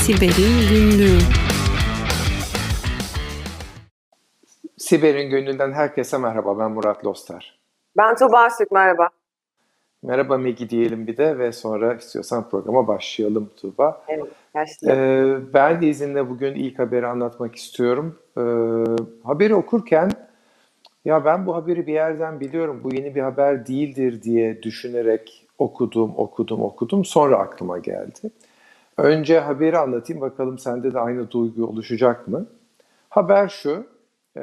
Siber'in Günlüğü Siber'in Gönlü'nden herkese merhaba. Ben Murat Lostar. Ben Tuğba Arsük, merhaba. Merhaba Megi diyelim bir de ve sonra istiyorsan programa başlayalım Tuğba. Evet, başlayalım. Ee, ben de izinle bugün ilk haberi anlatmak istiyorum. Ee, haberi okurken ya ben bu haberi bir yerden biliyorum, bu yeni bir haber değildir diye düşünerek okudum, okudum, okudum. Sonra aklıma geldi. Önce haberi anlatayım bakalım sende de aynı duygu oluşacak mı? Haber şu, e,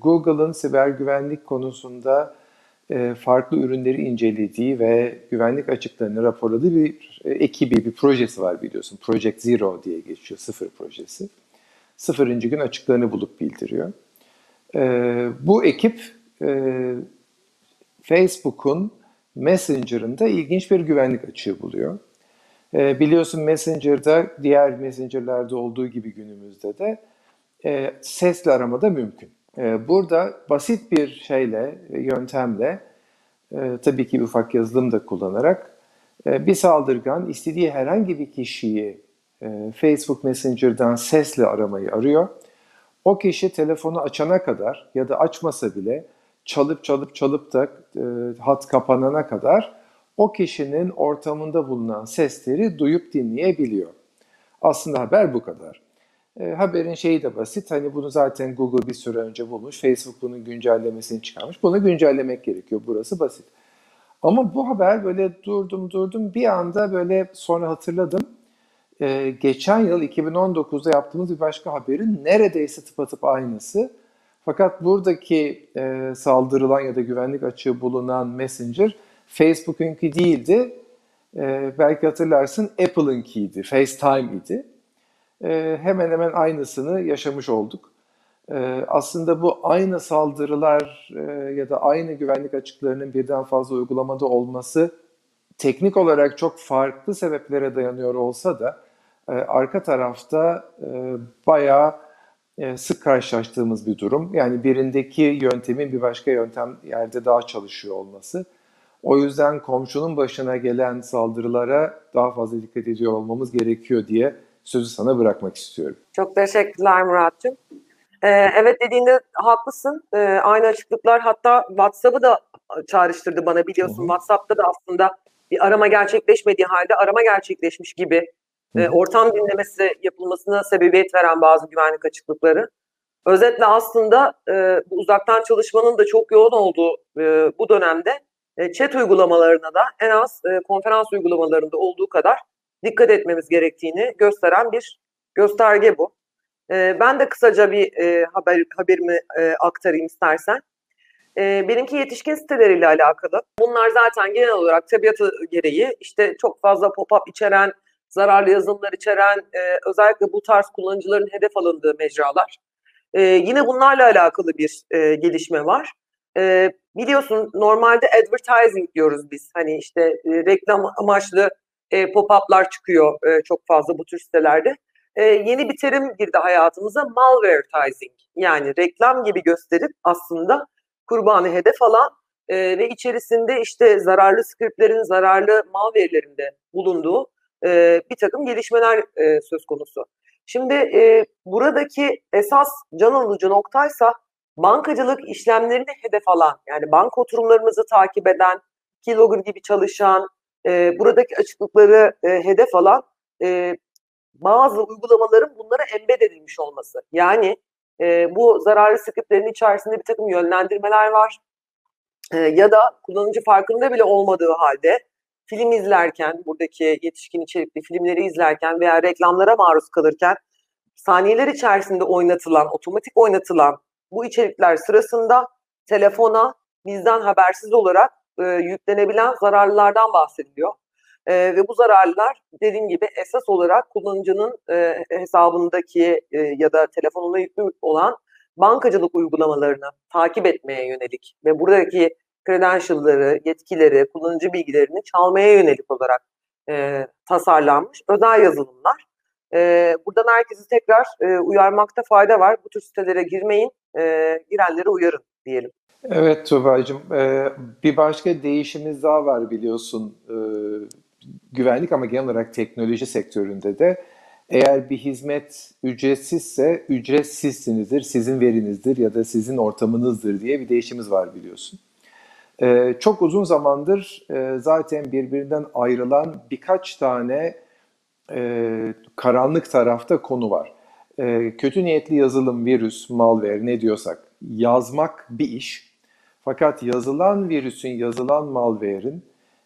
Google'ın siber güvenlik konusunda e, farklı ürünleri incelediği ve güvenlik açıklarını raporladığı bir e, ekibi, bir projesi var biliyorsun. Project Zero diye geçiyor, sıfır projesi. Sıfırıncı gün açıklarını bulup bildiriyor. Bu ekip Facebook'un Messenger'ında ilginç bir güvenlik açığı buluyor. E, biliyorsun Messenger'da diğer Messenger'larda olduğu gibi günümüzde de e, sesle arama da mümkün. E, burada basit bir şeyle, e, yöntemle, e, tabii ki ufak yazılım da kullanarak e, bir saldırgan istediği herhangi bir kişiyi e, Facebook Messenger'dan sesle aramayı arıyor. O kişi telefonu açana kadar ya da açmasa bile çalıp çalıp çalıp da e, hat kapanana kadar o kişinin ortamında bulunan sesleri duyup dinleyebiliyor. Aslında haber bu kadar. E, haberin şeyi de basit. Hani bunu zaten Google bir süre önce bulmuş. Facebook bunun güncellemesini çıkarmış. Bunu güncellemek gerekiyor. Burası basit. Ama bu haber böyle durdum durdum bir anda böyle sonra hatırladım. Ee, geçen yıl 2019'da yaptığımız bir başka haberin neredeyse tıpatıp aynısı. Fakat buradaki e, saldırılan ya da güvenlik açığı bulunan Messenger Facebook'unki değildi. E, belki hatırlarsın Apple'ınkiydi, FaceTime idi. E, hemen hemen aynısını yaşamış olduk. E, aslında bu aynı saldırılar e, ya da aynı güvenlik açıklarının birden fazla uygulamada olması teknik olarak çok farklı sebeplere dayanıyor olsa da e, arka tarafta e, bayağı e, sık karşılaştığımız bir durum. Yani birindeki yöntemin bir başka yöntem yerde daha çalışıyor olması. O yüzden komşunun başına gelen saldırılara daha fazla dikkat ediyor olmamız gerekiyor diye sözü sana bırakmak istiyorum. Çok teşekkürler Murat'cığım. Ee, evet dediğinde haklısın. Ee, aynı açıklıklar hatta WhatsApp'ı da çağrıştırdı bana biliyorsun. Hı hı. WhatsApp'ta da aslında bir arama gerçekleşmediği halde arama gerçekleşmiş gibi e, ortam dinlemesi yapılmasına sebebiyet veren bazı güvenlik açıklıkları. Özetle aslında e, bu uzaktan çalışmanın da çok yoğun olduğu e, bu dönemde e, chat uygulamalarına da en az e, konferans uygulamalarında olduğu kadar dikkat etmemiz gerektiğini gösteren bir gösterge bu. E, ben de kısaca bir e, haber haberimi aktarayım istersen. Benimki yetişkin siteleriyle alakalı. Bunlar zaten genel olarak tabiatı gereği işte çok fazla pop-up içeren, zararlı yazılımlar içeren, özellikle bu tarz kullanıcıların hedef alındığı mecralar. Yine bunlarla alakalı bir gelişme var. Biliyorsun normalde advertising diyoruz biz. Hani işte e, reklam amaçlı e, pop-up'lar çıkıyor e, çok fazla bu tür sitelerde. E, yeni bir terim girdi hayatımıza malvertising. Yani reklam gibi gösterip aslında kurbanı hedef alan e, ve içerisinde işte zararlı skriptlerin, zararlı malware'lerin de bulunduğu e, bir takım gelişmeler e, söz konusu. Şimdi e, buradaki esas can alıcı noktaysa bankacılık işlemlerini hedef alan, yani banka oturumlarımızı takip eden, keylogger gibi çalışan, e, buradaki açıklıkları e, hedef alan e, bazı uygulamaların bunlara embed edilmiş olması. Yani e, bu zararlı skriptlerin içerisinde bir takım yönlendirmeler var. E, ya da kullanıcı farkında bile olmadığı halde film izlerken, buradaki yetişkin içerikli filmleri izlerken veya reklamlara maruz kalırken saniyeler içerisinde oynatılan, otomatik oynatılan bu içerikler sırasında telefona bizden habersiz olarak e, yüklenebilen zararlılardan bahsediliyor. E, ve bu zararlılar dediğim gibi esas olarak kullanıcının e, hesabındaki e, ya da telefonuna yüklü olan bankacılık uygulamalarını takip etmeye yönelik ve buradaki credential'ları, yetkileri, kullanıcı bilgilerini çalmaya yönelik olarak e, tasarlanmış özel yazılımlar. E, buradan herkesi tekrar e, uyarmakta fayda var. Bu tür sitelere girmeyin, e, girenleri uyarın diyelim. Evet Tuğba'cığım, e, bir başka değişimiz daha var biliyorsun e, güvenlik ama genel olarak teknoloji sektöründe de Eğer bir hizmet ücretsizse ücretsizsinizdir, sizin verinizdir ya da sizin ortamınızdır diye bir değişimiz var biliyorsun. Ee, çok uzun zamandır e, zaten birbirinden ayrılan birkaç tane e, karanlık tarafta konu var. E, kötü niyetli yazılım, virüs, malware ne diyorsak yazmak bir iş. Fakat yazılan virüsün, yazılan malware'in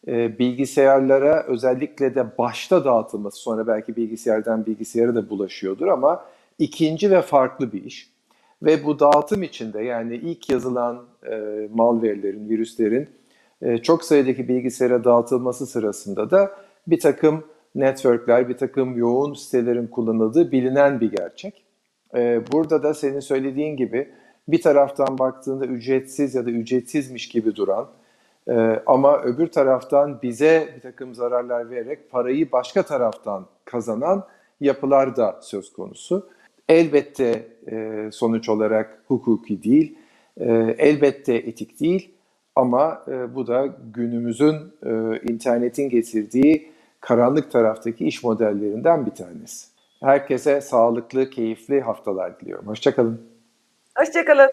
e, bilgisayarlara özellikle de başta dağıtılması sonra belki bilgisayardan bilgisayara da bulaşıyordur ama ikinci ve farklı bir iş. Ve bu dağıtım içinde yani ilk yazılan e, malware'lerin, virüslerin e, çok sayıdaki bilgisayara dağıtılması sırasında da bir takım networkler, bir takım yoğun sitelerin kullanıldığı bilinen bir gerçek. E, burada da senin söylediğin gibi bir taraftan baktığında ücretsiz ya da ücretsizmiş gibi duran e, ama öbür taraftan bize bir takım zararlar vererek parayı başka taraftan kazanan yapılar da söz konusu. Elbette e, sonuç olarak hukuki değil, e, elbette etik değil ama bu da günümüzün internetin getirdiği karanlık taraftaki iş modellerinden bir tanesi. Herkese sağlıklı, keyifli haftalar diliyorum. Hoşçakalın. Hoşçakalın.